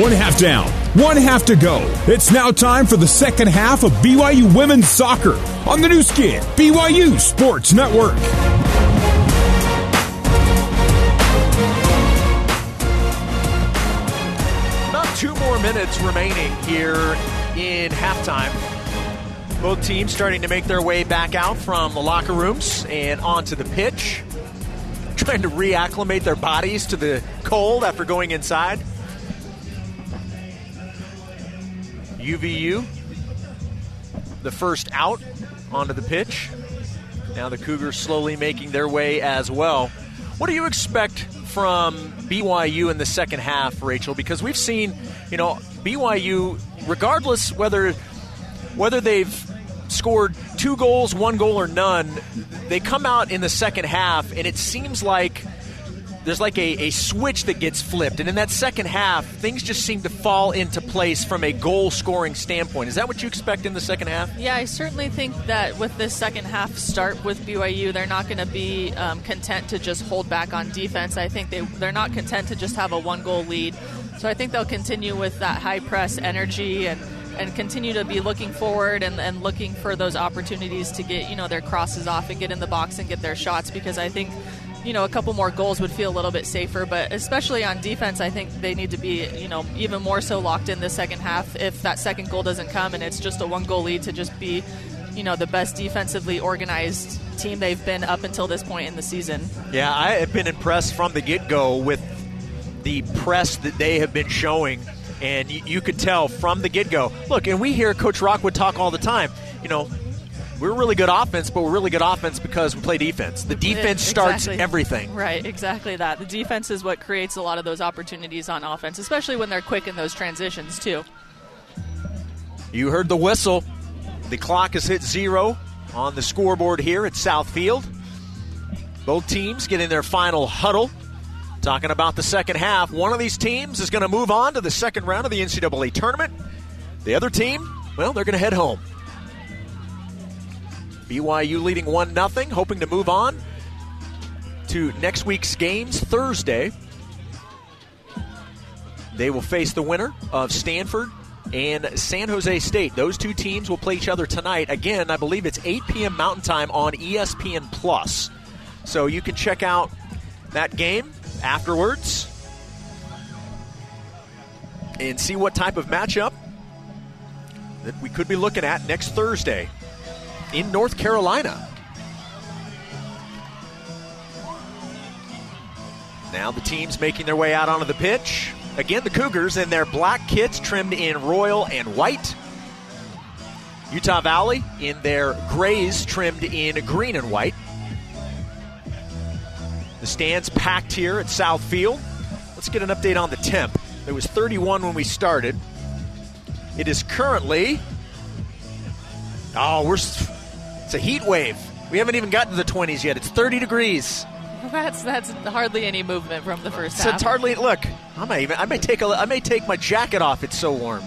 One half down, one half to go. It's now time for the second half of BYU Women's Soccer on the Nu Skin, BYU Sports Network. About two more minutes remaining here in halftime. Both teams starting to make their way back out from the locker rooms and onto the pitch, trying to reacclimate their bodies to the cold after going inside. UVU, the first out onto the pitch. Now the Cougars slowly making their way as well. What do you expect from BYU in the second half, Rachel? Because we've seen, you know, BYU, regardless whether whether they've scored two goals, one goal, or none, they come out in the second half, and it seems like there's like a, a switch that gets flipped. And in that second half, things just seem to fall into place from a goal scoring standpoint. Is that what you expect in the second half? Yeah, I certainly think that with this second half start with BYU, they're not going to be um, content to just hold back on defense. I think they, they're not content to just have a one goal lead. So I think they'll continue with that high press energy and and continue to be looking forward and, and looking for those opportunities to get you know their crosses off and get in the box and get their shots because I think you know, a couple more goals would feel a little bit safer. But especially on defense, I think they need to be, you know, even more so locked in the second half. If that second goal doesn't come and it's just a one goal lead, to just be, you know, the best defensively organized team they've been up until this point in the season. Yeah, I have been impressed from the get go with the press that they have been showing. And you, could tell from the get go. Look, and we hear Coach Rockwood talk all the time. You know, we're really good offense, but we're really good offense because we play defense. The defense exactly. starts everything. Right, exactly that. The defense is what creates a lot of those opportunities on offense, especially when they're quick in those transitions, too. You heard the whistle. The clock has hit zero on the scoreboard here at Southfield. Both teams getting their final huddle. Talking about the second half. One of these teams is going to move on to the second round of the NCAA tournament. The other team, well, they're going to head home. BYU leading 1 0, hoping to move on to next week's games Thursday. They will face the winner of Stanford and San Jose State. Those two teams will play each other tonight. Again, I believe it's 8 p.m. Mountain Time on ESPN Plus. So you can check out that game afterwards and see what type of matchup that we could be looking at next Thursday in North Carolina. Now the team's making their way out onto the pitch. Again, the Cougars in their black kits trimmed in royal and white. Utah Valley in their grays trimmed in green and white. The stands packed here at South Field. Let's get an update on the temp. It was 31 when we started. It is currently. Oh, we're. It's a heat wave. We haven't even gotten to the 20s yet. It's 30 degrees. That's that's hardly any movement from the first So half. it's hardly. Look, I may even. I may take a. I may take my jacket off. It's so warm.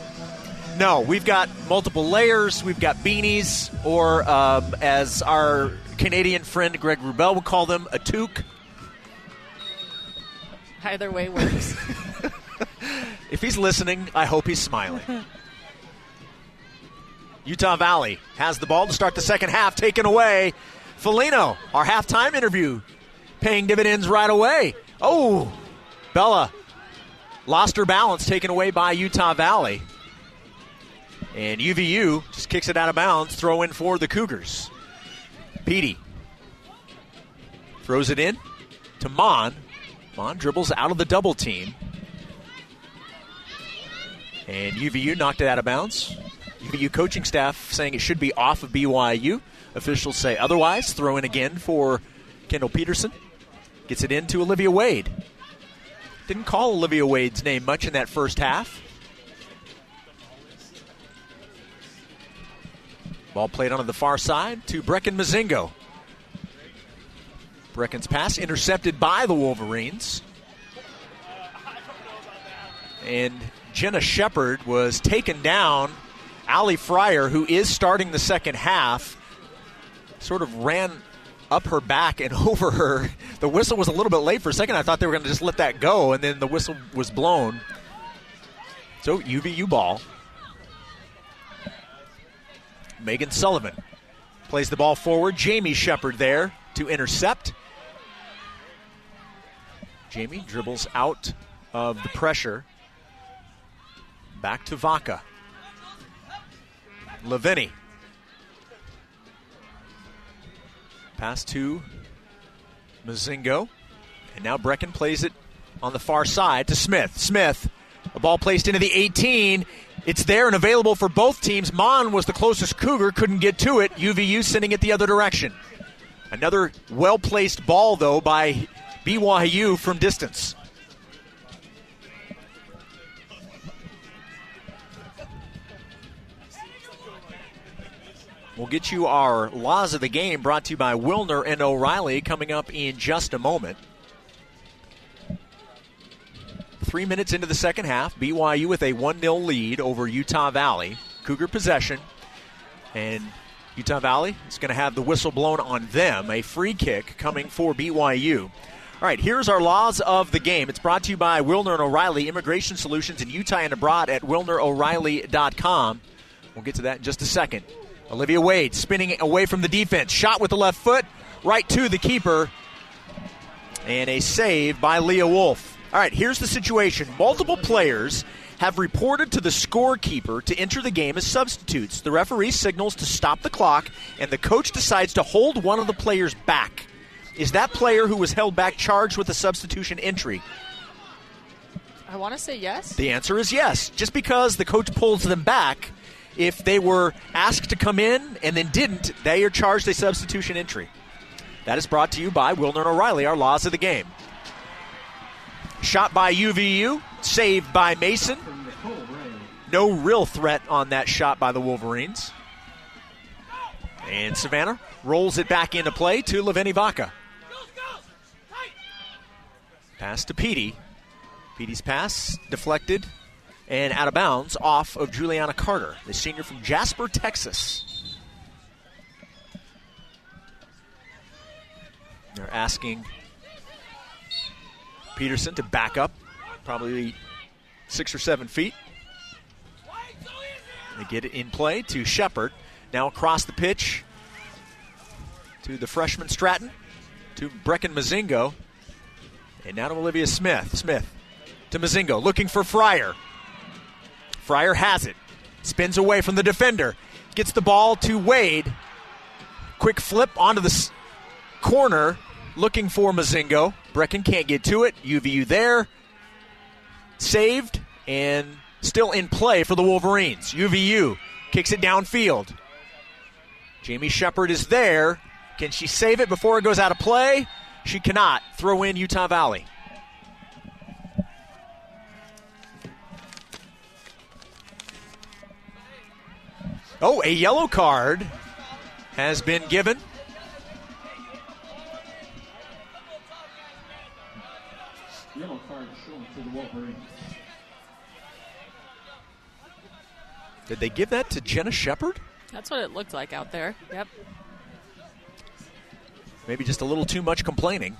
no, we've got multiple layers. We've got beanies, or um, as our Canadian friend Greg Rubel would call them, a toque. Either way works. If he's listening, I hope he's smiling. Utah Valley has the ball to start the second half, taken away. Felino, our halftime interview, paying dividends right away. Oh, Bella lost her balance, taken away by Utah Valley. And UVU just kicks it out of bounds, throw in for the Cougars. Petey throws it in to Mon. Mon dribbles out of the double team. And UVU knocked it out of bounds. UVU coaching staff saying it should be off of BYU. Officials say otherwise. Throw in again for Kendall Peterson. Gets it into Olivia Wade. Didn't call Olivia Wade's name much in that first half. Ball played onto the far side to Brecken Mozingo. Brecken's pass intercepted by the Wolverines. And Jenna Shepard was taken down. Ali Fryer, who is starting the second half, sort of ran up her back and over her. The whistle was a little bit late for a second. I thought they were going to just let that go, and then the whistle was blown. So UVU ball. Megan Sullivan plays the ball forward. Jamie Shepard there to intercept. Jamie dribbles out of the pressure. Back to Vaca. Laveni. Pass to Mozingo. And now Brecken plays it on the far side to Smith. Smith, a ball placed into the 18. It's there and available for both teams. Mon was the closest Cougar, couldn't get to it. UVU sending it the other direction. Another well placed ball, though, by BYU from distance. We'll get you our laws of the game brought to you by Wilner and O'Reilly coming up in just a moment. Three minutes into the second half, BYU with a 1 0 lead over Utah Valley. Cougar possession. And Utah Valley is going to have the whistle blown on them. A free kick coming for BYU. All right, here's our laws of the game. It's brought to you by Wilner and O'Reilly, Immigration Solutions in Utah and abroad at WilnerO'Reilly.com. We'll get to that in just a second. Olivia Wade spinning away from the defense. Shot with the left foot, right to the keeper. And a save by Leah Wolf. All right, here's the situation. Multiple players have reported to the scorekeeper to enter the game as substitutes. The referee signals to stop the clock, and the coach decides to hold one of the players back. Is that player who was held back charged with a substitution entry? I want to say yes. The answer is yes. Just because the coach pulls them back if they were asked to come in and then didn't, they are charged a substitution entry. That is brought to you by Wilner and O'Reilly, our laws of the game. Shot by UVU, saved by Mason. No real threat on that shot by the Wolverines. And Savannah rolls it back into play to Laveni Vaca. Pass to Petey. Petey's pass deflected and out of bounds off of Juliana Carter, the senior from Jasper, Texas. They're asking Peterson to back up, probably six or seven feet. They get it in play to Shepard. Now across the pitch to the freshman Stratton, to Brecken Mozingo, and now to Olivia Smith. Smith to Mozingo, looking for Fryer. Fryer has it. Spins away from the defender. Gets the ball to Wade. Quick flip onto the s- corner. Looking for Mozingo. Brecken can't get to it. UVU there. Saved and still in play for the Wolverines. UVU kicks it downfield. Jamie Shepard is there. Can she save it before it goes out of play? She cannot. Throw in Utah Valley. Oh, a yellow card has been given. Yellow card shown for the Wolverines. Did they give that to Jenna Shepard? That's what it looked like out there. Yep. Maybe just a little too much complaining.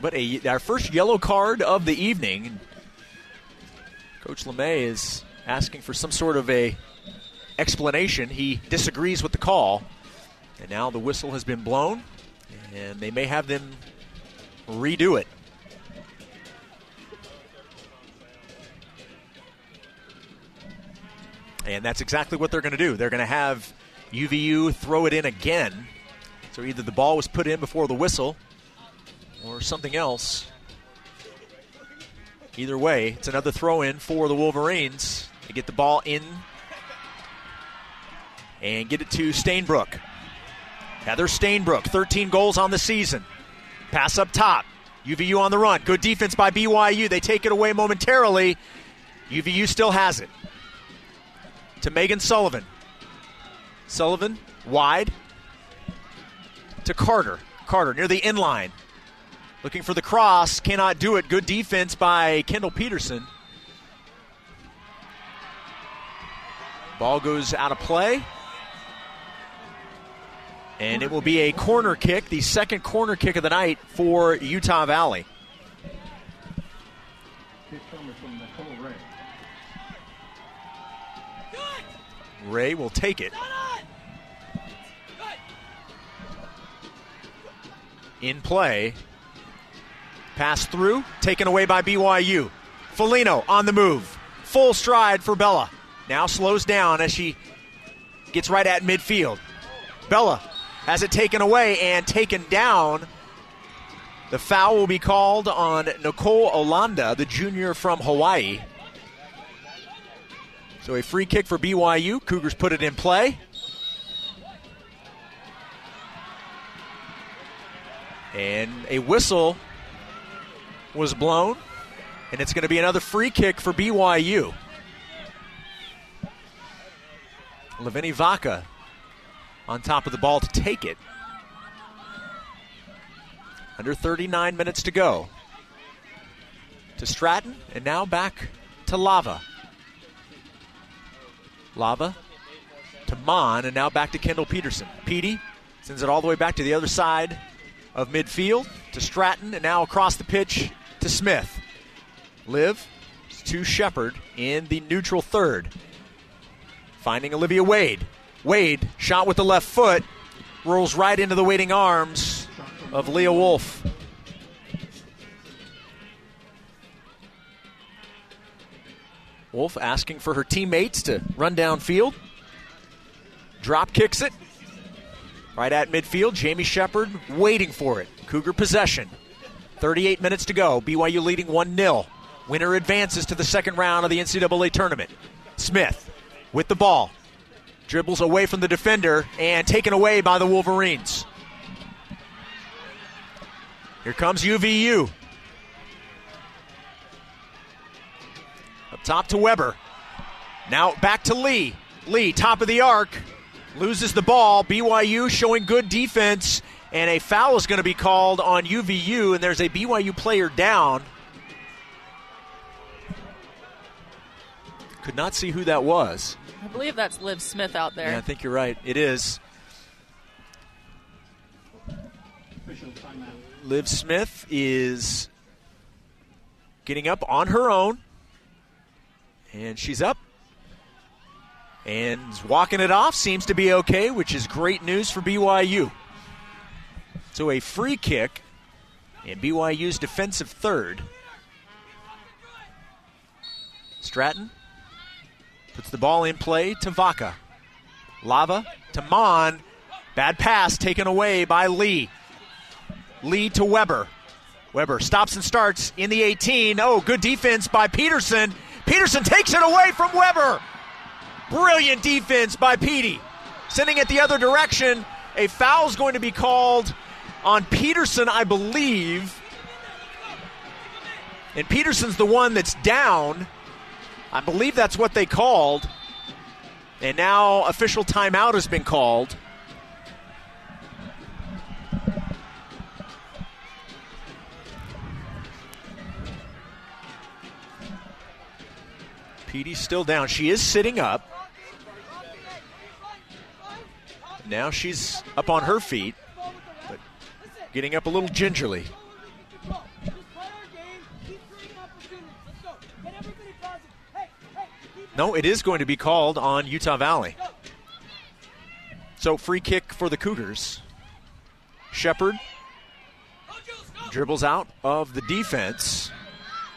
But a, our first yellow card of the evening. Coach LeMay is asking for some sort of a explanation. He disagrees with the call. And now the whistle has been blown, and they may have them redo it. And that's exactly what they're going to do. They're going to have UVU throw it in again. So either the ball was put in before the whistle or something else. Either way, it's another throw in for the Wolverines. They get the ball in and get it to Stainbrook. Heather Stainbrook, 13 goals on the season. Pass up top. UVU on the run. Good defense by BYU. They take it away momentarily. UVU still has it. To Megan Sullivan. Sullivan wide to Carter. Carter near the inline. Looking for the cross. Cannot do it. Good defense by Kendall Peterson. Ball goes out of play. And it will be a corner kick, the second corner kick of the night for Utah Valley. Ray will take it. In play. Pass through, taken away by BYU. Felino on the move. Full stride for Bella. Now slows down as she gets right at midfield. Bella has it taken away and taken down. The foul will be called on Nicole Olanda, the junior from Hawaii. So a free kick for BYU. Cougars put it in play. And a whistle was blown. And it's going to be another free kick for BYU. Laveni Vaca on top of the ball to take it. Under 39 minutes to go. To Stratton, and now back to Lava. Lava to Mon, and now back to Kendall Peterson. Petey sends it all the way back to the other side of midfield to Stratton, and now across the pitch to Smith. Live to Shepard in the neutral third. Finding Olivia Wade. Wade, shot with the left foot, rolls right into the waiting arms of Leah Wolf. Wolf asking for her teammates to run downfield. Drop kicks it. Right at midfield, Jamie Shepard waiting for it. Cougar possession. 38 minutes to go. BYU leading 1 0. Winner advances to the second round of the NCAA tournament. Smith with the ball. Dribbles away from the defender and taken away by the Wolverines. Here comes UVU. Up top to Weber. Now back to Lee. Lee, top of the arc, loses the ball. BYU showing good defense, and a foul is going to be called on UVU, and there's a BYU player down. Could not see who that was. I believe that's Liv Smith out there. Yeah, I think you're right. It is. Liv Smith is getting up on her own. And she's up. And walking it off. Seems to be okay, which is great news for BYU. So a free kick in BYU's defensive third. Stratton puts the ball in play to Vaca. Lava to Mon. Bad pass taken away by Lee. Lee to Weber. Weber stops and starts in the 18. Oh, good defense by Peterson. Peterson takes it away from Weber. Brilliant defense by Petey. Sending it the other direction. A foul is going to be called on Peterson, I believe. And Peterson's the one that's down. I believe that's what they called. And now official timeout has been called. Petey's still down. She is sitting up. Now she's up on her feet, but getting up a little gingerly. No, it is going to be called on Utah Valley. So free kick for the Cougars. Shepard dribbles out of the defense.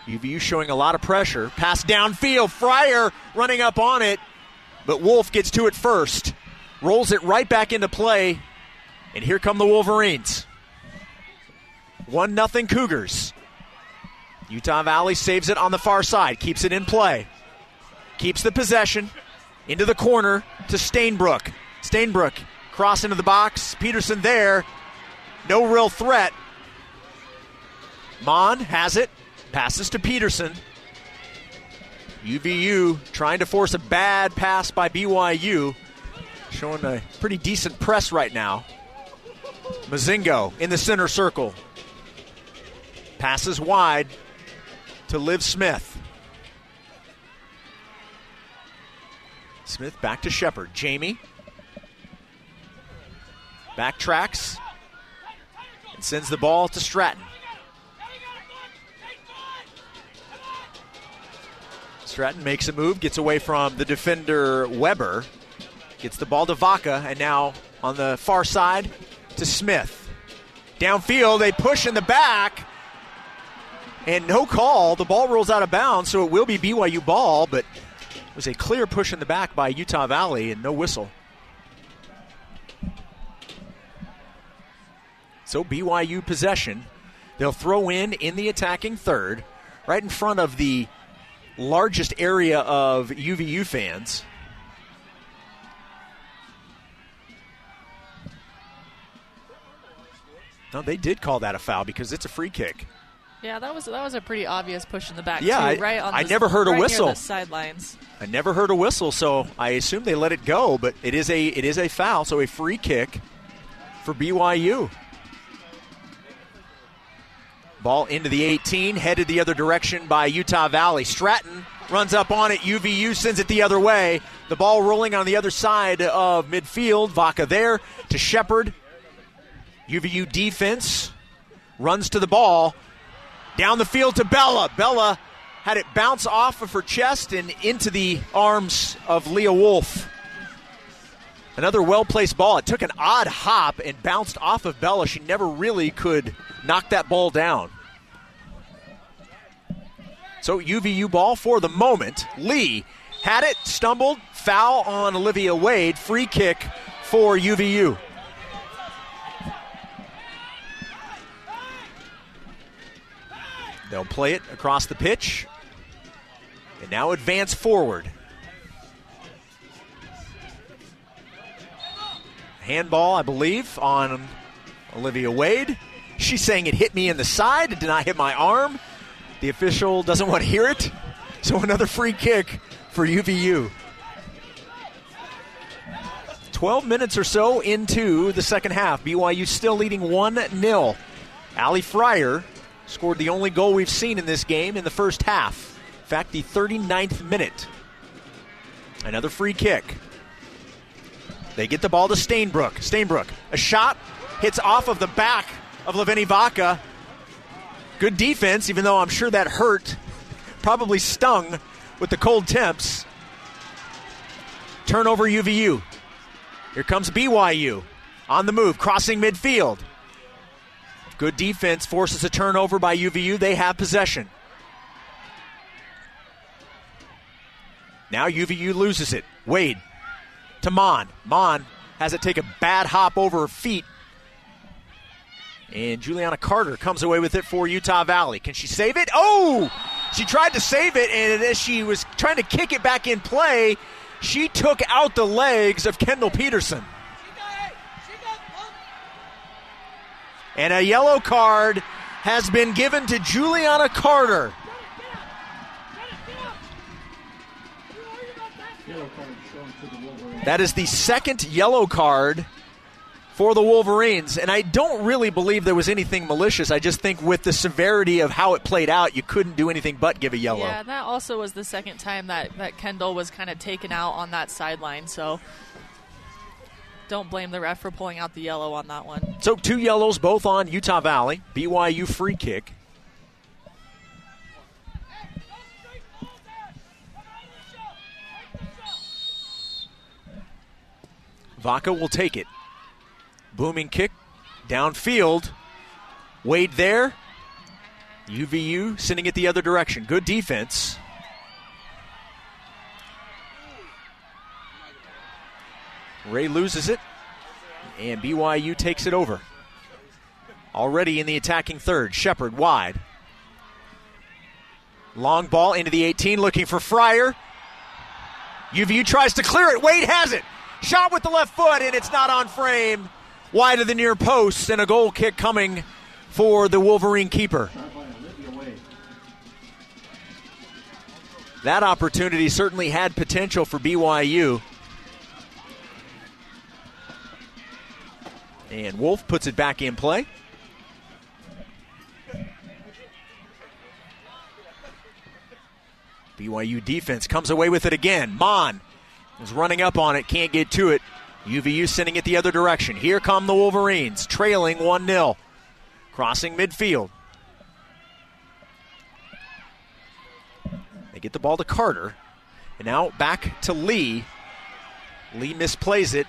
UVU showing a lot of pressure. Pass downfield. Fryer running up on it, but Wolf gets to it first. Rolls it right back into play, and here come the Wolverines. 1 0 Cougars. Utah Valley saves it on the far side, keeps it in play. Keeps the possession into the corner to Stainbrook. Stainbrook cross into the box. Peterson there. No real threat. Mon has it. Passes to Peterson. UVU trying to force a bad pass by BYU. Showing a pretty decent press right now. Mozingo in the center circle. Passes wide to Liv Smith. Smith back to Shepard. Jamie backtracks and sends the ball to Stratton. Stratton makes a move, gets away from the defender Weber, gets the ball to Vaca, and now on the far side to Smith. Downfield, they push in the back, and no call. The ball rolls out of bounds, so it will be BYU ball, but was a clear push in the back by Utah Valley and no whistle. So BYU possession. They'll throw in in the attacking third, right in front of the largest area of UVU fans. No, they did call that a foul because it's a free kick. Yeah, that was that was a pretty obvious push in the back. Yeah, too, I- right on. I the- never heard a right near whistle. the sidelines. I never heard a whistle, so I assume they let it go. But it is a it is a foul, so a free kick for BYU. Ball into the 18, headed the other direction by Utah Valley. Stratton runs up on it. UVU sends it the other way. The ball rolling on the other side of midfield. Vaca there to Shepard. UVU defense runs to the ball. Down the field to Bella. Bella had it bounce off of her chest and into the arms of Leah Wolf. Another well placed ball. It took an odd hop and bounced off of Bella. She never really could knock that ball down. So UVU ball for the moment. Lee had it, stumbled, foul on Olivia Wade, free kick for UVU. Play it across the pitch and now advance forward. Handball, I believe, on Olivia Wade. She's saying it hit me in the side, it did not hit my arm. The official doesn't want to hear it. So another free kick for UVU. 12 minutes or so into the second half. BYU still leading 1 0. Allie Fryer scored the only goal we've seen in this game in the first half. In fact, the 39th minute. Another free kick. They get the ball to Stainbrook. Stainbrook, a shot hits off of the back of Laveni Vaca. Good defense, even though I'm sure that hurt. Probably stung with the cold temps. Turnover UVU. Here comes BYU on the move, crossing midfield. Good defense forces a turnover by UVU. They have possession. Now UVU loses it. Wade to Mon. Mon has it take a bad hop over her feet. And Juliana Carter comes away with it for Utah Valley. Can she save it? Oh! She tried to save it, and as she was trying to kick it back in play, she took out the legs of Kendall Peterson. And a yellow card has been given to Juliana Carter. That is the second yellow card for the Wolverines. And I don't really believe there was anything malicious. I just think with the severity of how it played out, you couldn't do anything but give a yellow. Yeah, that also was the second time that, that Kendall was kind of taken out on that sideline. So don't blame the ref for pulling out the yellow on that one. So two yellows, both on Utah Valley. BYU free kick. Vaca will take it. Booming kick downfield. Wade there. UVU sending it the other direction. Good defense. Ray loses it, and BYU takes it over. Already in the attacking third. Shepard wide. Long ball into the 18, looking for Fryer. UVU tries to clear it. Wade has it. Shot with the left foot, and it's not on frame. Wide of the near post, and a goal kick coming for the Wolverine keeper. That opportunity certainly had potential for BYU. And Wolf puts it back in play. BYU defense comes away with it again. Mon is running up on it, can't get to it. UVU sending it the other direction. Here come the Wolverines, trailing 1 0. Crossing midfield. They get the ball to Carter. And now back to Lee. Lee misplays it,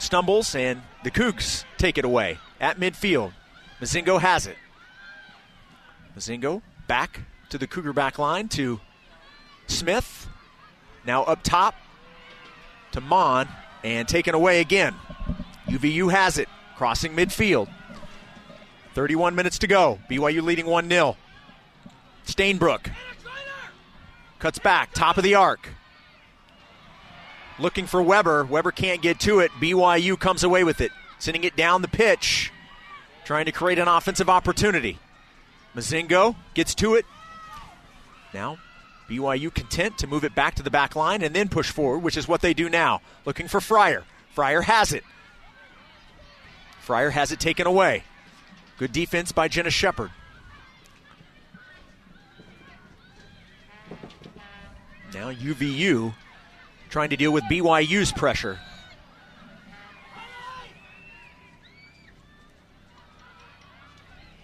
stumbles, and the Cougs take it away at midfield. Mozingo has it. Mozingo back to the Cougar back line to Smith. Now up top to Mon and taken away again. UVU has it, crossing midfield. 31 minutes to go. BYU leading 1 0. Stainbrook cuts back, top of the arc. Looking for Weber. Weber can't get to it. BYU comes away with it, sending it down the pitch, trying to create an offensive opportunity. Mozingo gets to it. Now, BYU content to move it back to the back line and then push forward, which is what they do now. Looking for Fryer. Fryer has it. Fryer has it taken away. Good defense by Jenna Shepard. Now UVU trying to deal with BYU's pressure.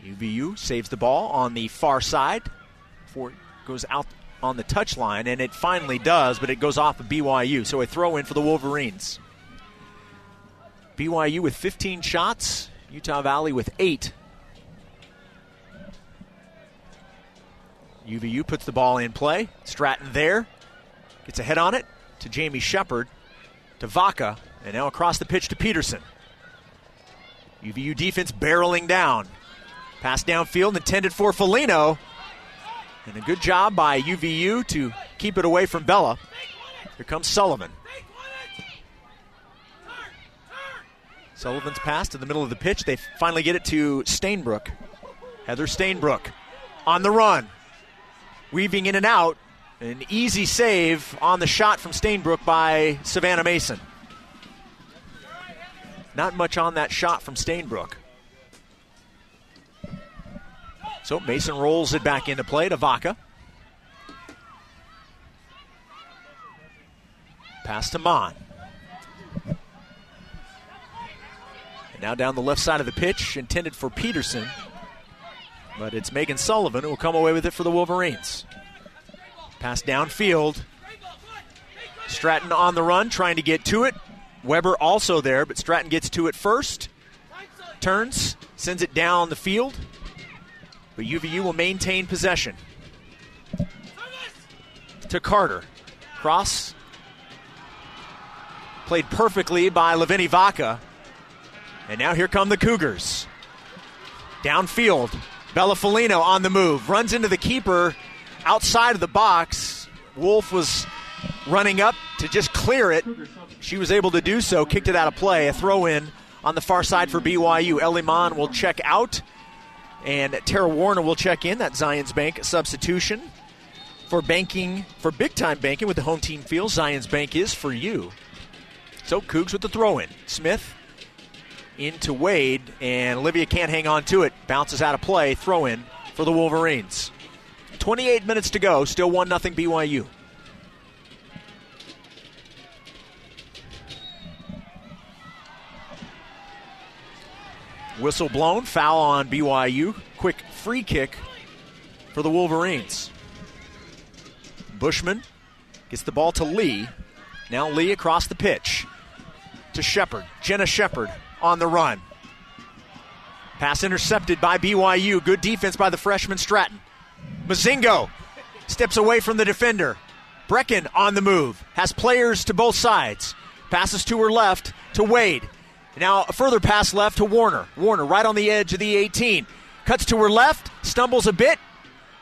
UVU saves the ball on the far side before it goes out on the touchline, and it finally does, but it goes off of BYU. So a throw in for the Wolverines. BYU with 15 shots, Utah Valley with eight. UVU puts the ball in play. Stratton there. Gets a head on it to Jamie Shepard, to Vaca, and now across the pitch to Peterson. UVU defense barreling down. Pass downfield intended for Felino. And a good job by UVU to keep it away from Bella. Here comes Sullivan. Sullivan's pass to the middle of the pitch. They finally get it to Stainbrook. Heather Stainbrook on the run. Weaving in and out. An easy save on the shot from Stainbrook by Savannah Mason. Not much on that shot from Stainbrook. So Mason rolls it back into play to Vaca. Pass to Mon. Now down the left side of the pitch, intended for Peterson. But it's Megan Sullivan who will come away with it for the Wolverines. Pass downfield. Stratton on the run, trying to get to it. Weber also there, but Stratton gets to it first. Turns, sends it down the field. But UVU will maintain possession. To Carter. Cross. Played perfectly by Laveni Vaca. And now here come the Cougars. Downfield. Bella Felino on the move. Runs into the keeper outside of the box. Wolf was running up to just clear it. She was able to do so, kicked it out of play. A throw in on the far side for BYU. Ellie Mon will check out, and Tara Warner will check in. That Zions Bank substitution for banking, for big time banking with the home team feels. Zions Bank is for you. So Cougs with the throw in. Smith into Wade, and Olivia can't hang on to it. Bounces out of play. Throw in for the Wolverines. 28 minutes to go. Still 1 0 BYU. Whistle blown. Foul on BYU. Quick free kick for the Wolverines. Bushman gets the ball to Lee. Now Lee across the pitch to Shepard. Jenna Shepard on the run. Pass intercepted by BYU. Good defense by the freshman Stratton. Mozingo steps away from the defender. Brecken on the move. Has players to both sides. Passes to her left to Wade. Now a further pass left to Warner. Warner right on the edge of the 18. Cuts to her left, stumbles a bit,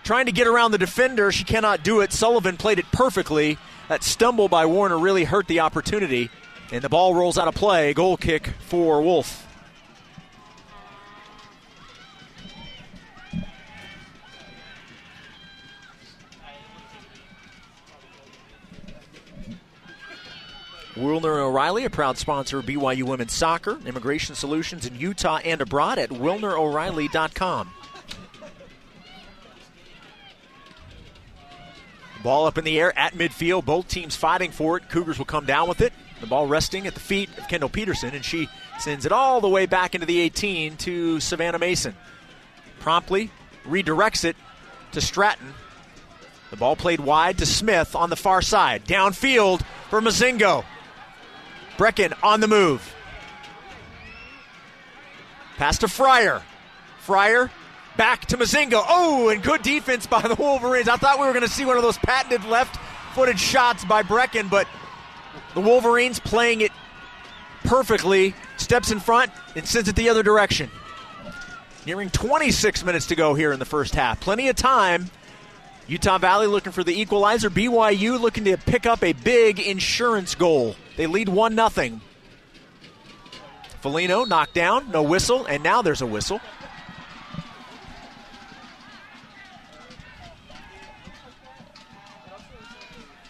trying to get around the defender. She cannot do it. Sullivan played it perfectly. That stumble by Warner really hurt the opportunity. And the ball rolls out of play. Goal kick for Wolf. Wilner O'Reilly, a proud sponsor of BYU Women's Soccer, immigration solutions in Utah and abroad at wilnero'reilly.com. Ball up in the air at midfield. Both teams fighting for it. Cougars will come down with it. The ball resting at the feet of Kendall Peterson, and she sends it all the way back into the 18 to Savannah Mason. Promptly redirects it to Stratton. The ball played wide to Smith on the far side. Downfield for Mozingo. Brecken on the move. Pass to Fryer. Fryer back to Mozingo. Oh, and good defense by the Wolverines. I thought we were going to see one of those patented left footed shots by Brecken, but the Wolverines playing it perfectly. Steps in front and sends it the other direction. Nearing 26 minutes to go here in the first half. Plenty of time. Utah Valley looking for the equalizer. BYU looking to pick up a big insurance goal. They lead 1 0. Felino knocked down, no whistle, and now there's a whistle.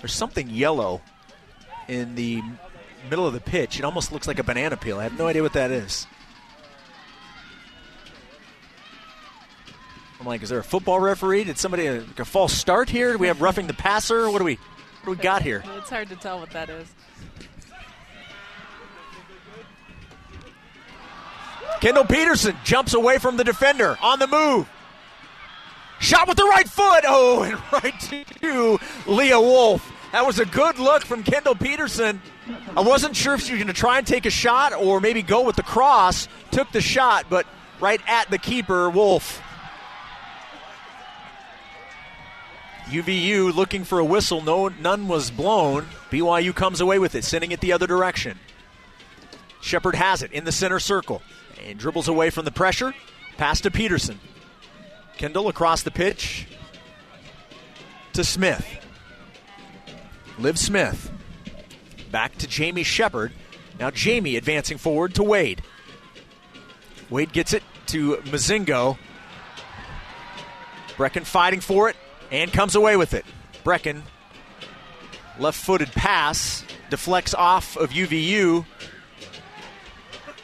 There's something yellow in the middle of the pitch. It almost looks like a banana peel. I have no idea what that is. I'm like, is there a football referee? Did somebody uh, like a false start here? Do we have roughing the passer? What do we what do we got here? It's hard to tell what that is. Kendall Peterson jumps away from the defender on the move. Shot with the right foot. Oh, and right to Leah Wolf. That was a good look from Kendall Peterson. I wasn't sure if she was going to try and take a shot or maybe go with the cross. Took the shot, but right at the keeper, Wolf. UVU looking for a whistle. No, none was blown. BYU comes away with it, sending it the other direction. Shepard has it in the center circle and dribbles away from the pressure. Pass to Peterson. Kendall across the pitch to Smith. Liv Smith. Back to Jamie Shepard. Now Jamie advancing forward to Wade. Wade gets it to Mozingo. Brecken fighting for it and comes away with it. Brecken, left footed pass, deflects off of UVU.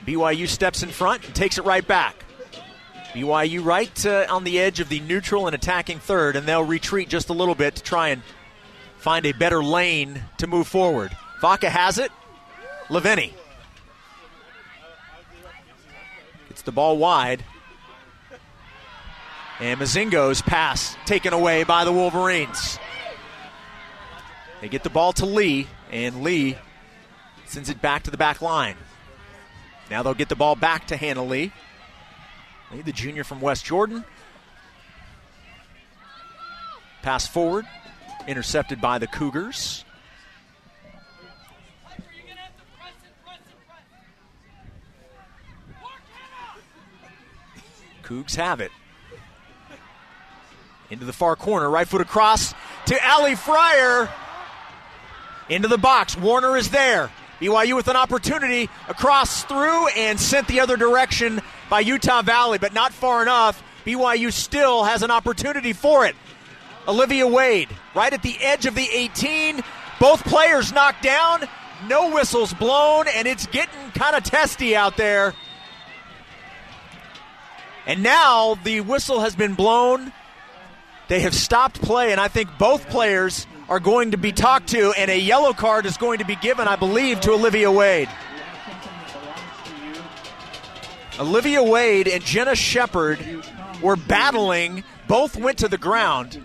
BYU steps in front and takes it right back. BYU right uh, on the edge of the neutral and attacking third, and they'll retreat just a little bit to try and find a better lane to move forward. Vaca has it. Laveni gets the ball wide. And Mozingo's pass taken away by the Wolverines. They get the ball to Lee, and Lee sends it back to the back line. Now they'll get the ball back to Hannah Lee. Lee, the junior from West Jordan. Pass forward, intercepted by the Cougars. Cougs have it. Into the far corner, right foot across to Ali Fryer. Into the box. Warner is there. BYU with an opportunity across through and sent the other direction by Utah Valley, but not far enough. BYU still has an opportunity for it. Olivia Wade, right at the edge of the 18. Both players knocked down. No whistles blown, and it's getting kind of testy out there. And now the whistle has been blown. They have stopped play, and I think both players are going to be talked to, and a yellow card is going to be given, I believe, to Olivia Wade. Olivia Wade and Jenna Shepard were battling, both went to the ground.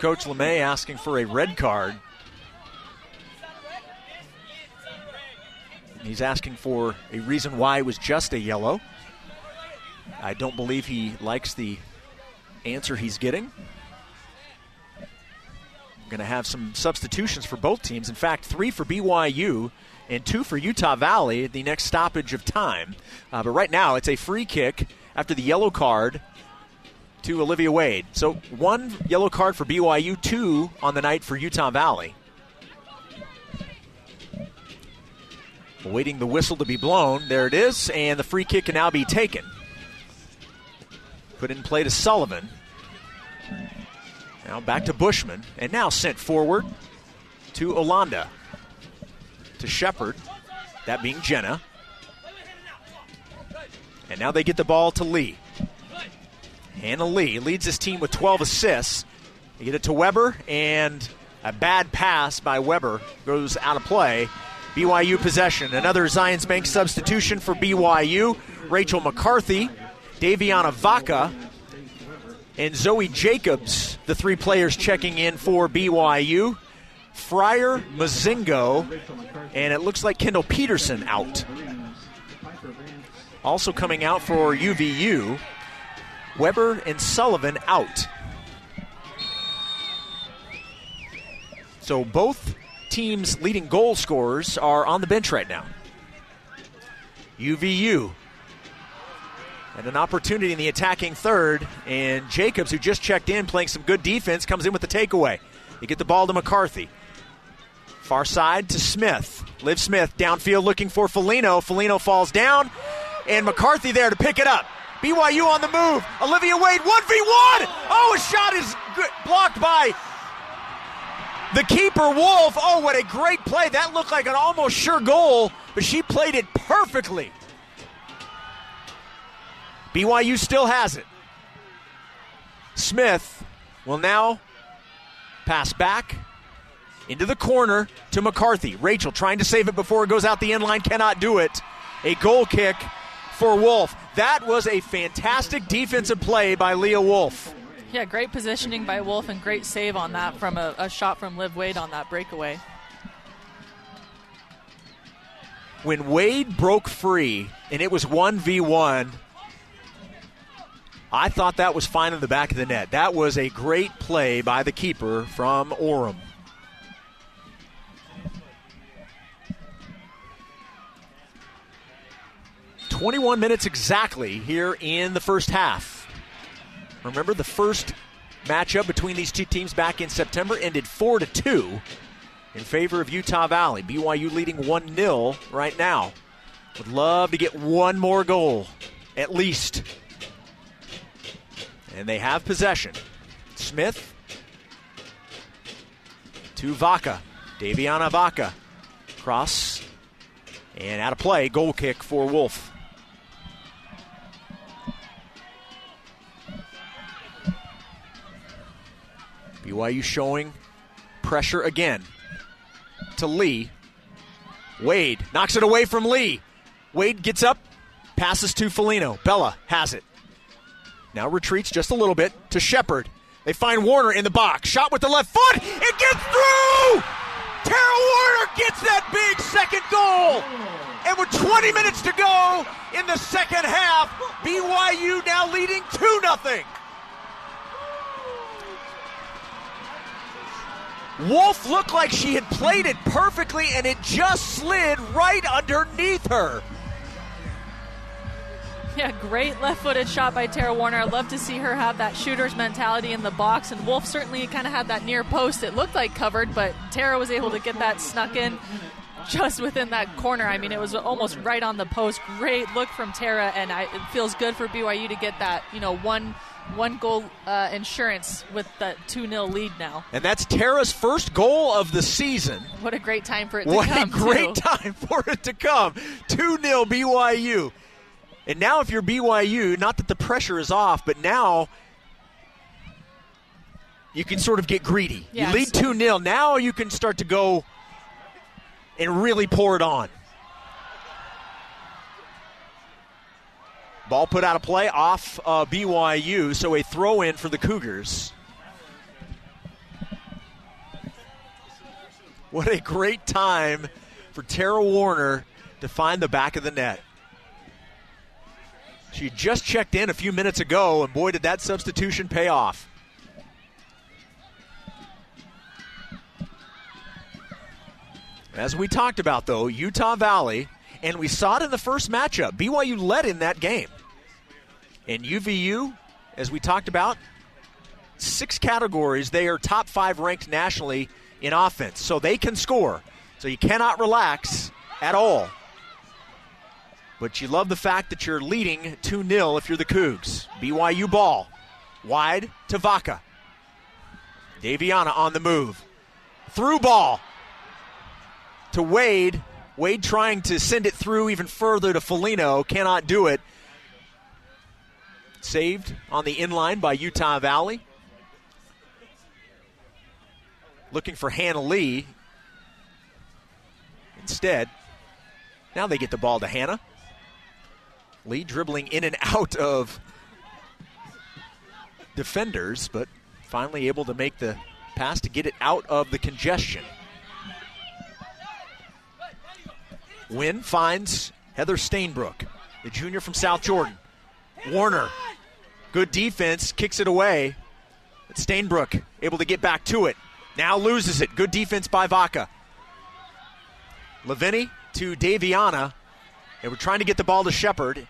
Coach LeMay asking for a red card. He's asking for a reason why it was just a yellow. I don't believe he likes the answer he's getting. Going to have some substitutions for both teams. In fact, three for BYU and two for Utah Valley at the next stoppage of time. Uh, but right now, it's a free kick after the yellow card to Olivia Wade. So one yellow card for BYU, two on the night for Utah Valley. Awaiting the whistle to be blown. There it is, and the free kick can now be taken. Put in play to Sullivan. Now back to Bushman, and now sent forward to Olanda. To Shepard, that being Jenna. And now they get the ball to Lee. Hannah Lee leads this team with 12 assists. They get it to Weber, and a bad pass by Weber goes out of play. BYU possession. Another Zions Bank substitution for BYU. Rachel McCarthy, Daviana Vaca, and Zoe Jacobs, the three players checking in for BYU. Fryer, Mozingo, and it looks like Kendall Peterson out. Also coming out for UVU, Weber and Sullivan out. So both teams' leading goal scorers are on the bench right now. UVU and an opportunity in the attacking third, and Jacobs, who just checked in, playing some good defense, comes in with the takeaway. You get the ball to McCarthy. Far side to Smith. Liv Smith downfield looking for Felino. Felino falls down, and McCarthy there to pick it up. BYU on the move. Olivia Wade, 1v1. Oh, a shot is blocked by the keeper, Wolf. Oh, what a great play. That looked like an almost sure goal, but she played it perfectly. BYU still has it. Smith will now pass back into the corner to McCarthy. Rachel trying to save it before it goes out the end line, cannot do it. A goal kick for Wolf. That was a fantastic defensive play by Leah Wolf. Yeah, great positioning by Wolf and great save on that from a, a shot from Liv Wade on that breakaway. When Wade broke free and it was 1v1, I thought that was fine in the back of the net. That was a great play by the keeper from Orem. Twenty-one minutes exactly here in the first half. Remember the first matchup between these two teams back in September ended four to two in favor of Utah Valley. BYU leading one 0 right now. Would love to get one more goal, at least. And they have possession. Smith to Vaca. Daviana Vaca. Cross. And out of play. Goal kick for Wolf. BYU showing pressure again to Lee. Wade knocks it away from Lee. Wade gets up, passes to Felino. Bella has it. Now retreats just a little bit to Shepard. They find Warner in the box. Shot with the left foot. It gets through! Tara Warner gets that big second goal. And with 20 minutes to go in the second half, BYU now leading 2 0. Wolf looked like she had played it perfectly and it just slid right underneath her. Yeah, great left footed shot by Tara Warner. I'd love to see her have that shooter's mentality in the box. And Wolf certainly kind of had that near post. It looked like covered, but Tara was able to get that snuck in just within that corner. I mean, it was almost right on the post. Great look from Tara, and I, it feels good for BYU to get that, you know, one one goal uh, insurance with the 2 0 lead now. And that's Tara's first goal of the season. What a great time for it what to come. What a great too. time for it to come. 2 0 BYU. And now, if you're BYU, not that the pressure is off, but now you can sort of get greedy. You lead 2 0. Now you can start to go and really pour it on. Ball put out of play off uh, BYU, so a throw in for the Cougars. What a great time for Tara Warner to find the back of the net. She just checked in a few minutes ago, and boy, did that substitution pay off. As we talked about, though, Utah Valley, and we saw it in the first matchup, BYU led in that game. And UVU, as we talked about, six categories, they are top five ranked nationally in offense. So they can score. So you cannot relax at all. But you love the fact that you're leading 2 0 if you're the Cougs. BYU ball. Wide to Vaca. Daviana on the move. Through ball to Wade. Wade trying to send it through even further to Felino. Cannot do it. Saved on the inline by Utah Valley. Looking for Hannah Lee. Instead, Now they get the ball to Hannah. Lee dribbling in and out of defenders, but finally able to make the pass to get it out of the congestion. Wynn finds Heather Stainbrook, the junior from South Jordan. Warner, good defense, kicks it away. But Stainbrook able to get back to it. Now loses it. Good defense by Vaca. Laveni to Daviana. They were trying to get the ball to Shepard.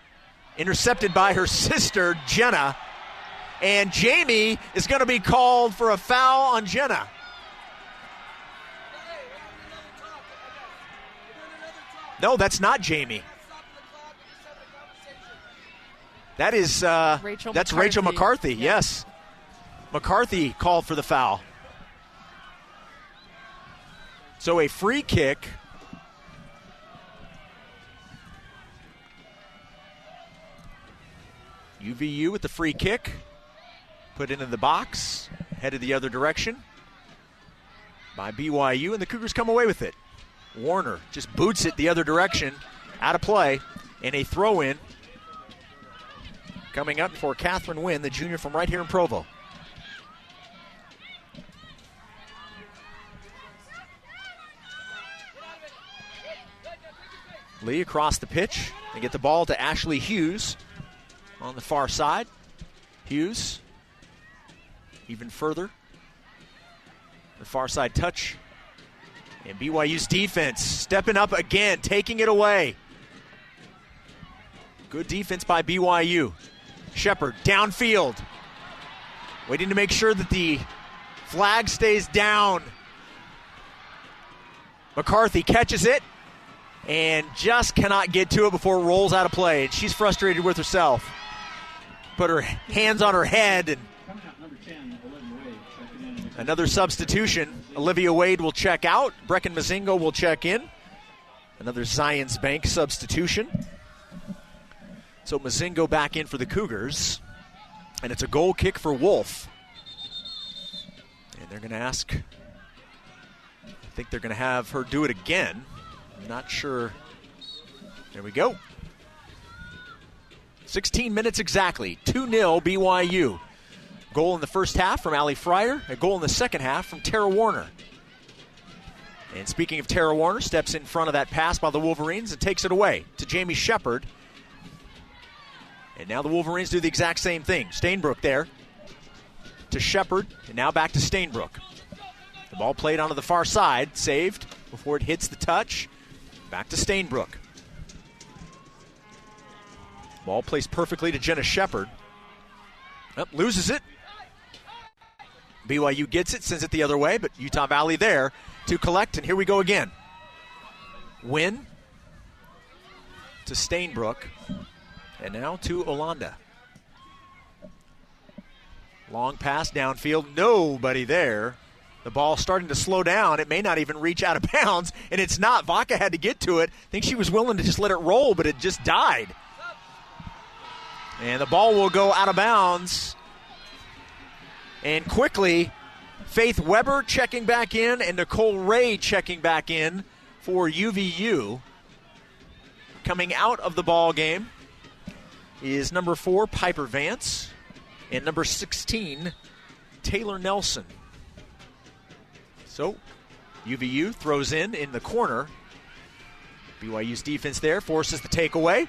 Intercepted by her sister, Jenna. And Jamie is going to be called for a foul on Jenna. No, that's not Jamie. That is uh, Rachel that's McCarthy. Rachel McCarthy. Yeah. Yes, McCarthy called for the foul. So a free kick. UVU with the free kick, put into the box, headed the other direction by BYU, and the Cougars come away with it. Warner just boots it the other direction, out of play, and a throw in coming up for Catherine Wynn, the junior from right here in Provo. Lee across the pitch. They get the ball to Ashley Hughes on the far side. Hughes even further. The far side touch. And BYU's defense stepping up again, taking it away. Good defense by BYU. Shepard downfield. Waiting to make sure that the flag stays down. McCarthy catches it and just cannot get to it before it rolls out of play. And she's frustrated with herself. Put her hands on her head and Another substitution. Olivia Wade will check out. Brecken Mozingo will check in. Another Zions Bank substitution. So Mozingo back in for the Cougars. And it's a goal kick for Wolf. And they're going to ask. I think they're going to have her do it again. I'm not sure. There we go. 16 minutes exactly. 2 0 BYU. Goal in the first half from Ali Fryer, a goal in the second half from Tara Warner. And speaking of Tara Warner, steps in front of that pass by the Wolverines and takes it away to Jamie Shepard. And now the Wolverines do the exact same thing. Stainbrook there to Shepard, and now back to Stainbrook. The ball played onto the far side, saved before it hits the touch. Back to Stainbrook. Ball placed perfectly to Jenna Shepard. Up, loses it. BYU gets it, sends it the other way, but Utah Valley there to collect, and here we go again. Wynn to Stainbrook, and now to Olanda. Long pass downfield, nobody there. The ball starting to slow down. It may not even reach out of bounds, and it's not. Vaca had to get to it. I think she was willing to just let it roll, but it just died. And the ball will go out of bounds. And quickly, Faith Weber checking back in and Nicole Ray checking back in for UVU. Coming out of the ball game is number four, Piper Vance, and number 16, Taylor Nelson. So, UVU throws in in the corner. BYU's defense there forces the takeaway.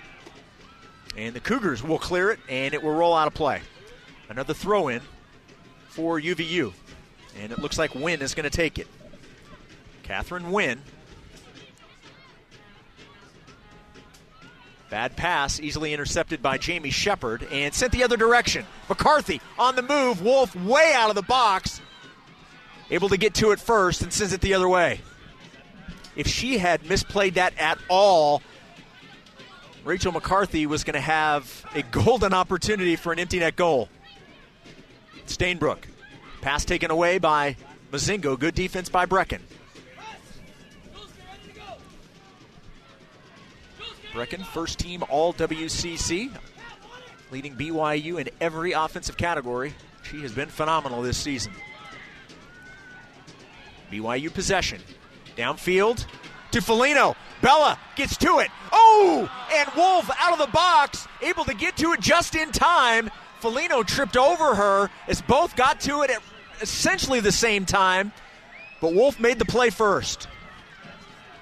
And the Cougars will clear it, and it will roll out of play. Another throw in for UVU. And it looks like Wynn is going to take it. Catherine Wynn. Bad pass, easily intercepted by Jamie Shepard, and sent the other direction. McCarthy on the move. Wolf way out of the box. Able to get to it first and sends it the other way. If she had misplayed that at all, Rachel McCarthy was going to have a golden opportunity for an empty net goal. Stainbrook. Pass taken away by Mozingo. Good defense by Brecken. Brecken, first team All WCC, leading BYU in every offensive category. She has been phenomenal this season. BYU possession. Downfield to Felino. Bella gets to it. Oh, and Wolf out of the box, able to get to it just in time. Felino tripped over her as both got to it at essentially the same time, but Wolf made the play first.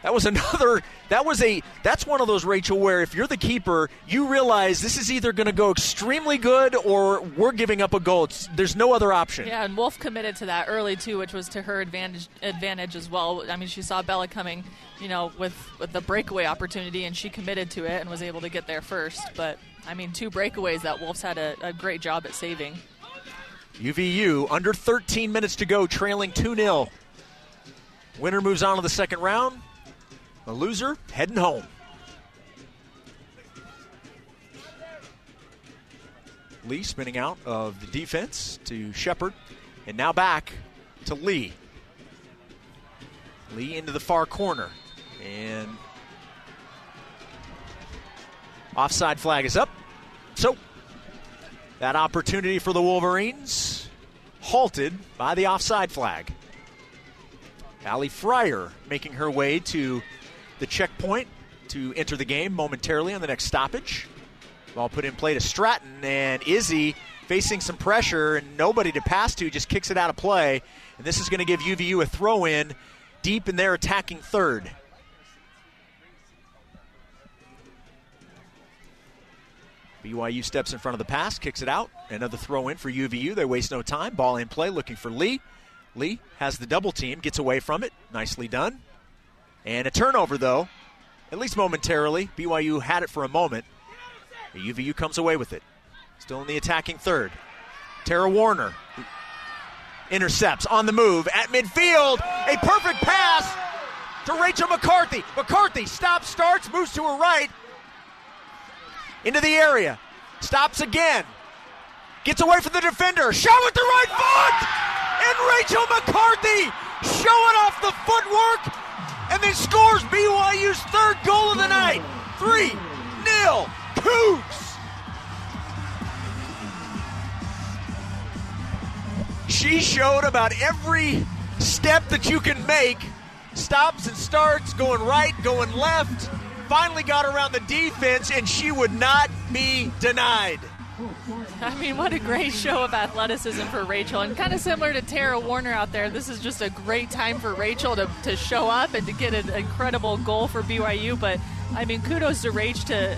That was another. That was a. That's one of those Rachel where if you're the keeper, you realize this is either going to go extremely good or we're giving up a goal. It's, there's no other option. Yeah, and Wolf committed to that early too, which was to her advantage advantage as well. I mean, she saw Bella coming, you know, with with the breakaway opportunity, and she committed to it and was able to get there first. But I mean, two breakaways that Wolf's had a, a great job at saving. UVU under 13 minutes to go, trailing 2 0. Winner moves on to the second round. The loser heading home. Lee spinning out of the defense to Shepard, and now back to Lee. Lee into the far corner, and offside flag is up. So that opportunity for the Wolverines halted by the offside flag. Allie Fryer making her way to the checkpoint to enter the game momentarily on the next stoppage. Ball put in play to Stratton, and Izzy facing some pressure and nobody to pass to, just kicks it out of play. And this is going to give UVU a throw in deep in their attacking third. BYU steps in front of the pass, kicks it out. Another throw in for UVU. They waste no time. Ball in play, looking for Lee. Lee has the double team, gets away from it. Nicely done. And a turnover, though, at least momentarily. BYU had it for a moment. UVU comes away with it. Still in the attacking third. Tara Warner intercepts on the move at midfield. A perfect pass to Rachel McCarthy. McCarthy stops, starts, moves to her right. Into the area. Stops again. Gets away from the defender. Shot with the right foot! And Rachel McCarthy showing off the footwork and then scores BYU's third goal of the night. 3 0 Cougs. She showed about every step that you can make. Stops and starts, going right, going left. Finally got around the defense, and she would not be denied. I mean, what a great show of athleticism for Rachel. And kind of similar to Tara Warner out there, this is just a great time for Rachel to, to show up and to get an incredible goal for BYU. But, I mean, kudos to Rach to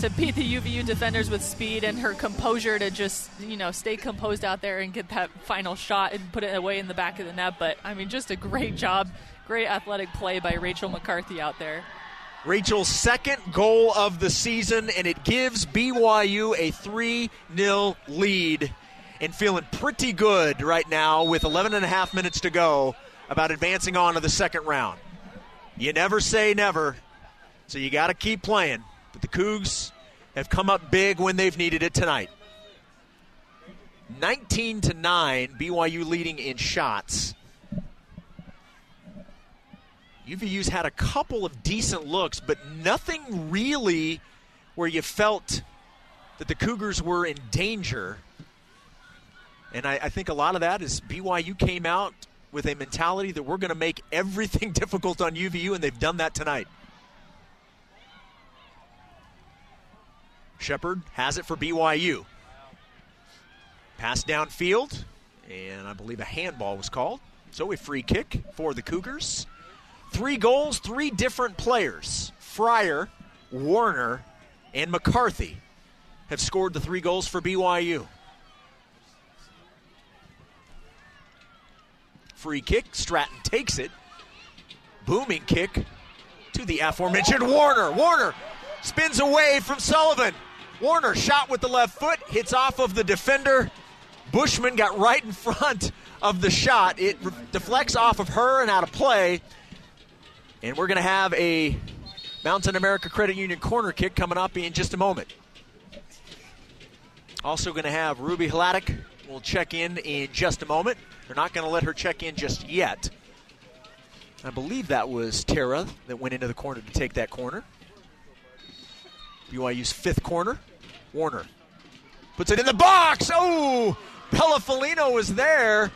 to beat the UVU defenders with speed and her composure to just, you know, stay composed out there and get that final shot and put it away in the back of the net. But, I mean, just a great job, great athletic play by Rachel McCarthy out there. Rachel's second goal of the season, and it gives BYU a 3 0 lead. And feeling pretty good right now with 11 and a half minutes to go about advancing on to the second round. You never say never, so you got to keep playing. But the Cougs have come up big when they've needed it tonight. 19 to 9, BYU leading in shots. UVU's had a couple of decent looks, but nothing really where you felt that the Cougars were in danger. And I, I think a lot of that is BYU came out with a mentality that we're going to make everything difficult on UVU, and they've done that tonight. Shepard has it for BYU. Pass downfield, and I believe a handball was called. So a free kick for the Cougars. Three goals, three different players. Fryer, Warner, and McCarthy have scored the three goals for BYU. Free kick, Stratton takes it. Booming kick to the aforementioned Warner. Warner spins away from Sullivan. Warner shot with the left foot, hits off of the defender. Bushman got right in front of the shot. It re- deflects off of her and out of play. And we're going to have a Mountain America Credit Union corner kick coming up in just a moment. Also going to have Ruby Hladic will check in in just a moment. They're not going to let her check in just yet. I believe that was Tara that went into the corner to take that corner. BYU's fifth corner. Warner puts it in the box. Oh, Bella Felino was there.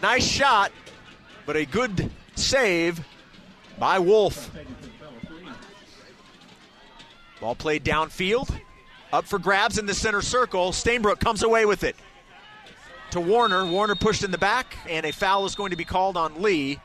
Nice shot, but a good save by Wolf. Ball played downfield. Up for grabs in the center circle. Stainbrook comes away with it. To Warner. Warner pushed in the back, and a foul is going to be called on Lee.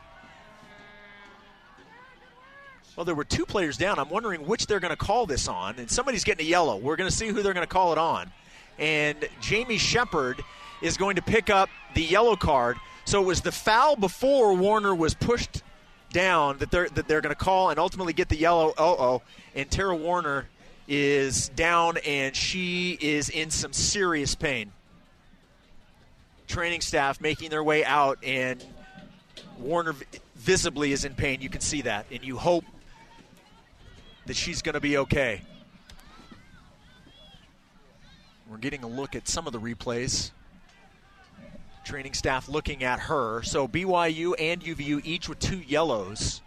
Well, there were two players down. I'm wondering which they're going to call this on, and somebody's getting a yellow. We're going to see who they're going to call it on. And Jamie Shepard is going to pick up the yellow card. So it was the foul before Warner was pushed down that they're that they're going to call and ultimately get the yellow. Oh oh, and Tara Warner is down and she is in some serious pain. Training staff making their way out and Warner visibly is in pain. You can see that, and you hope that she's going to be okay. We're getting a look at some of the replays. Training staff looking at her. So BYU and UVU each with two yellows.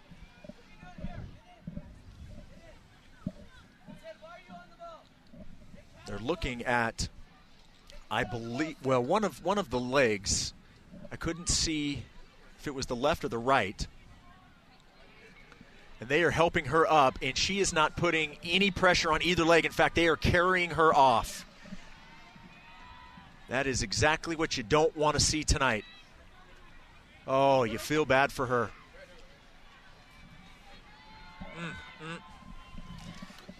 They're looking at, I believe, well, one of one of the legs. I couldn't see if it was the left or the right. And they are helping her up, and she is not putting any pressure on either leg. In fact, they are carrying her off. That is exactly what you don't want to see tonight. Oh, you feel bad for her. Mm-mm.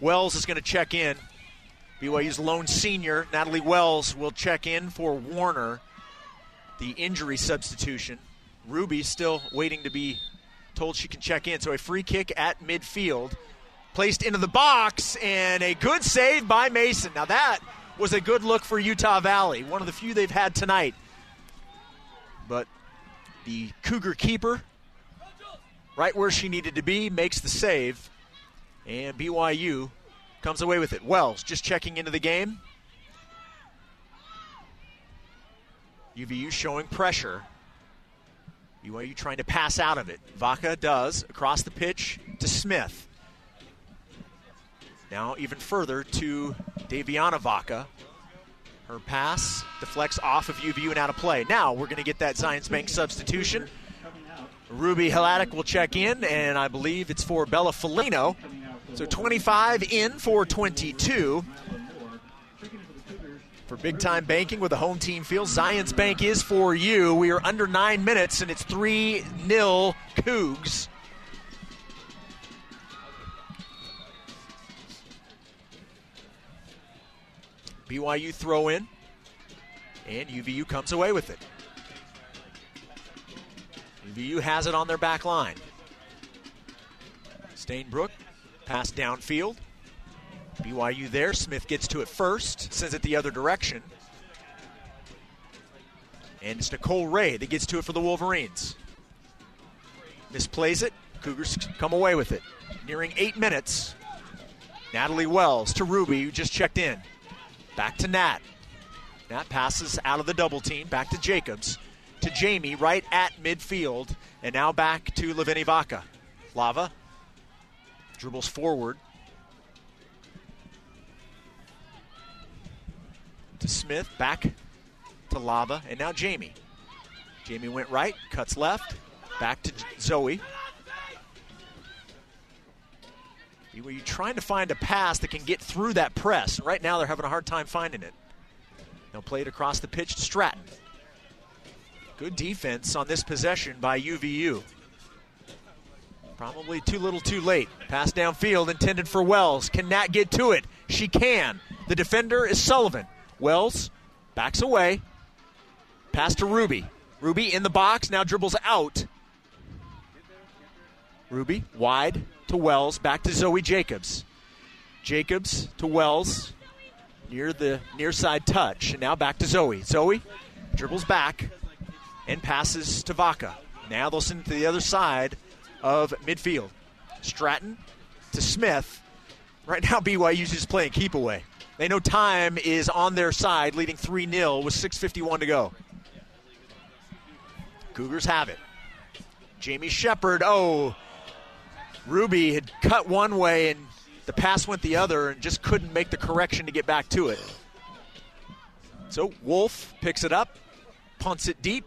Wells is going to check in. BYU's lone senior, Natalie Wells, will check in for Warner, the injury substitution. Ruby still waiting to be told she can check in. So a free kick at midfield, placed into the box, and a good save by Mason. Now that was a good look for Utah Valley, one of the few they've had tonight. But the Cougar keeper, right where she needed to be, makes the save, and BYU comes away with it. Wells just checking into the game. UVU showing pressure. BYU trying to pass out of it. Vaca does across the pitch to Smith. Now even further to Daviana Vaca. Her pass deflects off of UVU and out of play. Now we're going to get that Zions Bank substitution. Ruby Hladic will check in, and I believe it's for Bella Felino. So 25 in for 22. For big time banking with the home team feels, Zions Bank is for you. We are under nine minutes, and it's 3 0 Cougs. BYU throw in, and UVU comes away with it. UVU has it on their back line. Stainbrook, pass downfield. BYU there. Smith gets to it first, sends it the other direction. And it's Nicole Ray that gets to it for the Wolverines. Misplays it. Cougars come away with it. Nearing eight minutes. Natalie Wells to Ruby, who just checked in. Back to Nat. Nat passes out of the double team. Back to Jacobs. To Jamie right at midfield. And now back to Laveni Vaca. Lava dribbles forward. To Smith. Back to Lava. And now Jamie. Jamie went right, cuts left. Back to Zoe. Were you trying to find a pass that can get through that press? Right now, they're having a hard time finding it. They'll play it across the pitch to Stratton. Good defense on this possession by UVU. Probably too little too late. Pass downfield intended for Wells. Can Nat get to it? She can. The defender is Sullivan. Wells backs away. Pass to Ruby. Ruby in the box, now dribbles out. Ruby wide to Wells, back to Zoe Jacobs. Jacobs to Wells near the near side touch, and now back to Zoe. Zoe dribbles back and passes to Vaca. Now they'll send it to the other side of midfield. Stratton to Smith. Right now, BYU's just playing keep away. They know time is on their side, leading 3 0 with 6.51 to go. Cougars have it. Jamie Shepard, oh, Ruby had cut one way and the pass went the other and just couldn't make the correction to get back to it. So Wolf picks it up, punts it deep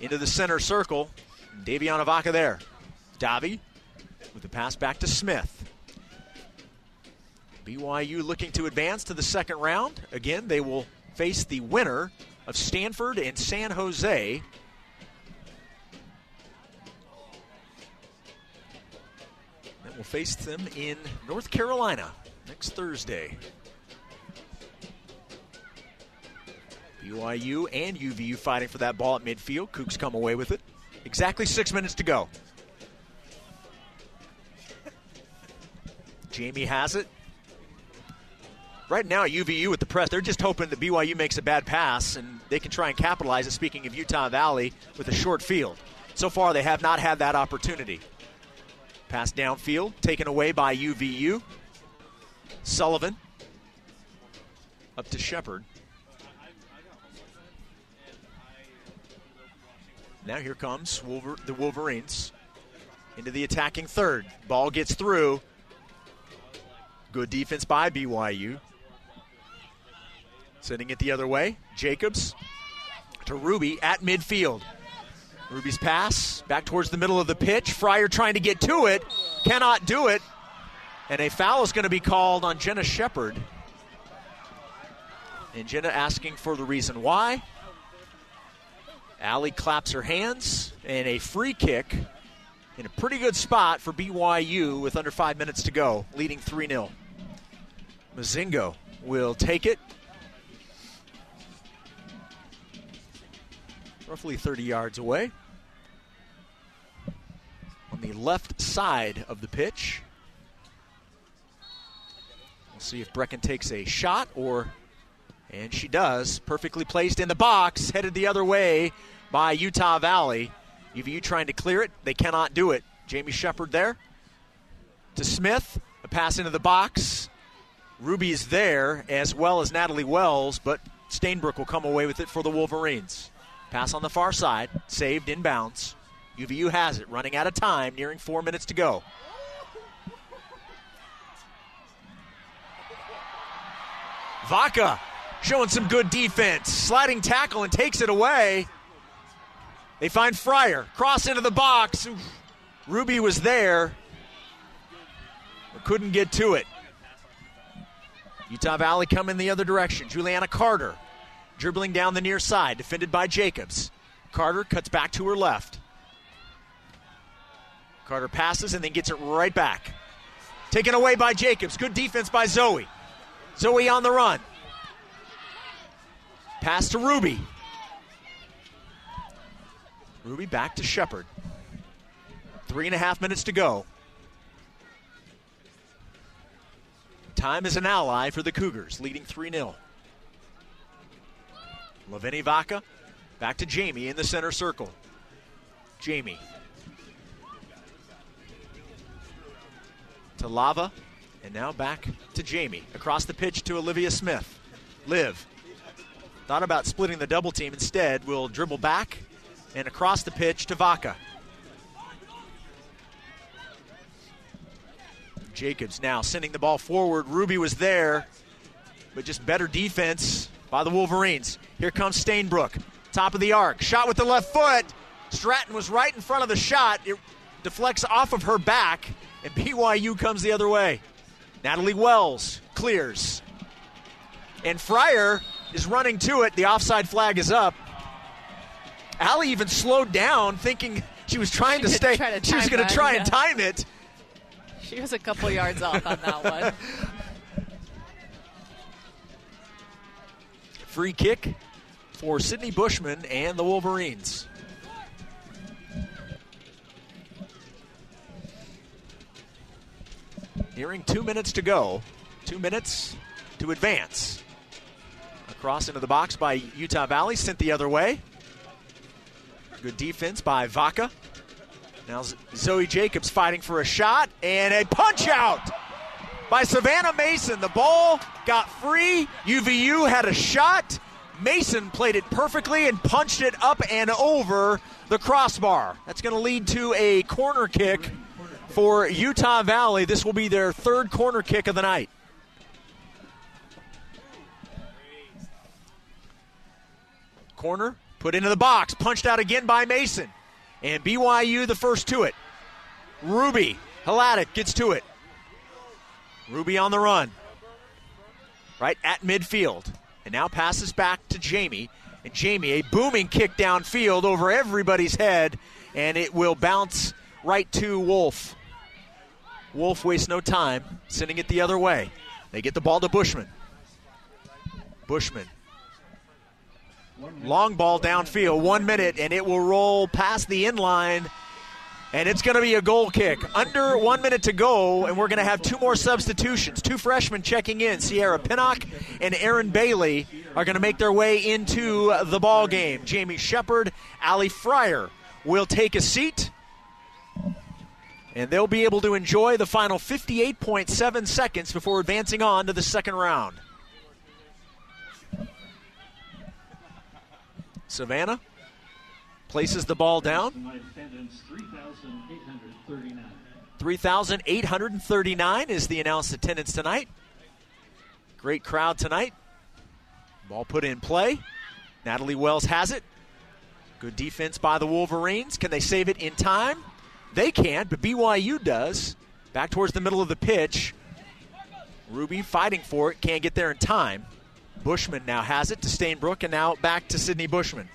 into the center circle. Daviana Vaca there. Davi with the pass back to Smith. BYU looking to advance to the second round. Again, they will face the winner of Stanford and San Jose. Will face them in North Carolina next Thursday. BYU and UVU fighting for that ball at midfield. Cougs come away with it. Exactly six minutes to go. Jamie has it. Right now, UVU with the press, they're just hoping that BYU makes a bad pass and they can try and capitalize it. Speaking of Utah Valley, with a short field. So far, they have not had that opportunity. Pass downfield, taken away by UVU. Sullivan up to Shepard. Now here comes Wolver- the Wolverines into the attacking third. Ball gets through. Good defense by BYU. Sending it the other way. Jacobs to Ruby at midfield. Ruby's pass back towards the middle of the pitch. Fryer trying to get to it. Cannot do it. And a foul is going to be called on Jenna Shepard. And Jenna asking for the reason why. Allie claps her hands, and a free kick in a pretty good spot for BYU with under five minutes to go, leading 3 0. Mozingo will take it. Roughly 30 yards away. On the left side of the pitch. We'll see if Brecken takes a shot or and she does. Perfectly placed in the box, headed the other way by Utah Valley. UVU trying to clear it. They cannot do it. Jamie Shepard there to Smith. A pass into the box. Ruby's there, as well as Natalie Wells, but Stainbrook will come away with it for the Wolverines. Pass on the far side, saved inbounds. UVU has it, running out of time, nearing four minutes to go. Vaca showing some good defense. Sliding tackle and takes it away. They find Fryer. Cross into the box. Oof. Ruby was there, but couldn't get to it. Utah Valley coming the other direction. Juliana Carter dribbling down the near side, defended by Jacobs. Carter cuts back to her left. Carter passes and then gets it right back. Taken away by Jacobs. Good defense by Zoe. Zoe on the run. Pass to Ruby. Ruby back to Shepard. Three and a half minutes to go. Time is an ally for the Cougars, leading 3 0. Laveni Vaca back to Jamie in the center circle. Jamie. To Lava, and now back to Jamie. Across the pitch to Olivia Smith. Liv. Thought about splitting the double team. Instead, will dribble back and across the pitch to Vaca. Jacobs now sending the ball forward. Ruby was there, but just better defense by the Wolverines. Here comes Stainbrook, top of the arc. Shot with the left foot. Stratton was right in front of the shot. It deflects off of her back, and BYU comes the other way. Natalie Wells clears. And Fryer is running to it. The offside flag is up. Allie even slowed down, thinking she was trying She to stay. to she was going to try yeah. and time it. She was a couple yards off on that one. Free kick for Sydney Bushman and the Wolverines. Nearing two minutes to go. Two minutes to advance. Across into the box by Utah Valley, sent the other way. Good defense by Vaca. Now Zoe Jacobs fighting for a shot and a punch out by Savannah Mason. The ball got free. UVU had a shot. Mason played it perfectly and punched it up and over the crossbar. That's going to lead to a corner kick for Utah Valley. This will be their third corner kick of the night. Corner put into the box, punched out again by Mason. And BYU the first to it. Ruby Hladic gets to it. Ruby on the run. right at midfield. And now passes back to Jamie. And Jamie, a booming kick downfield over everybody's head, and it will bounce right to Wolf. Wolf wastes no time, sending it the other way. They get the ball to Bushman. Bushman. Long ball downfield, one minute, and it will roll past the inline and it's going to be a goal kick. Under one minute to go, and we're going to have two more substitutions. Two freshmen checking in. Sierra Pinnock and Aaron Bailey are going to make their way into the ball game. Jamie Shepard, Ali Fryer will take a seat, and they'll be able to enjoy the final 58.7 seconds before advancing on to the second round. Savannah places the ball down. 3,839 is the announced attendance tonight. Great crowd tonight. Ball put in play. Natalie Wells has it. Good defense by the Wolverines. Can they save it in time? They can't, but BYU does. Back towards the middle of the pitch. Ruby fighting for it, can't get there in time. Bushman now has it to Stainbrook, and now back to Sydney Bushman.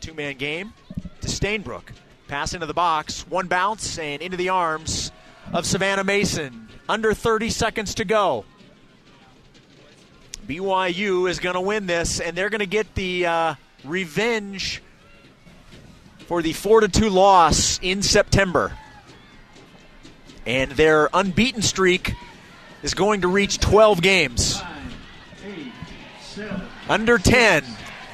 Two man game to Stainbrook. Pass into the box, one bounce, and into the arms of Savannah Mason. Under 30 seconds to go. BYU is going to win this, and they're going to get the uh, revenge for the 4 2 loss in September. And their unbeaten streak is going to reach 12 games. Under 10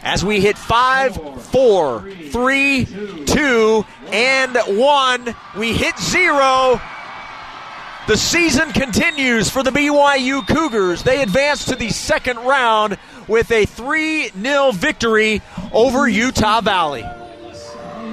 as we hit five, four, three, two, and one. We hit zero. The season continues for the BYU Cougars. They advance to the second round with a 3 0 victory over Utah Valley.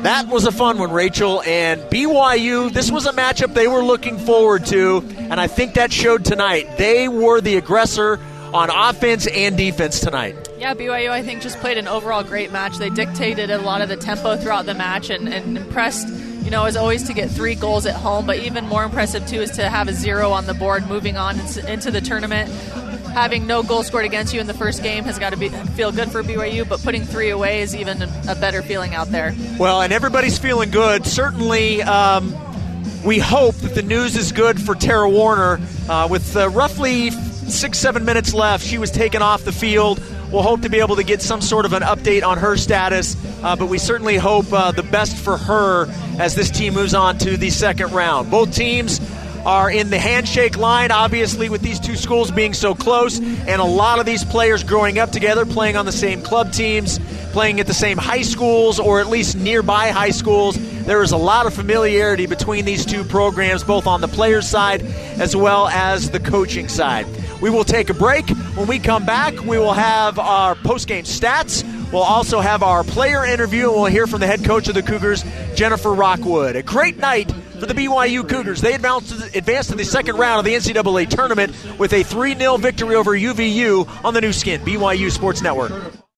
That was a fun one, Rachel. And BYU, this was a matchup they were looking forward to, and I think that showed tonight. They were the aggressor on offense and defense tonight. Yeah, BYU, I think, just played an overall great match. They dictated a lot of the tempo throughout the match and, and impressed, you know, as always to get three goals at home, but even more impressive, too, is to have a zero on the board moving on into the tournament. Having no goal scored against you in the first game has got to be feel good for BYU, but putting three away is even a better feeling out there. Well, and everybody's feeling good. Certainly, um, we hope that the news is good for Tara Warner uh, with uh, roughly six, seven minutes left. She was taken off the field. We'll hope to be able to get some sort of an update on her status, uh, but we certainly hope uh, the best for her as this team moves on to the second round. Both teams are in the handshake line, obviously, with these two schools being so close, and a lot of these players growing up together, playing on the same club teams, playing at the same high schools, or at least nearby high schools. There is a lot of familiarity between these two programs, both on the players' side as well as the coaching side. We will take a break. When we come back, we will have our post-game stats. We'll also have our player interview, and we'll hear from the head coach of the Cougars, Jennifer Rockwood. A great night for the BYU Cougars. They advanced to, the, advanced to the second round of the NCAA tournament with a 3 0 victory over UVU on the Nu Skin, BYU Sports Network.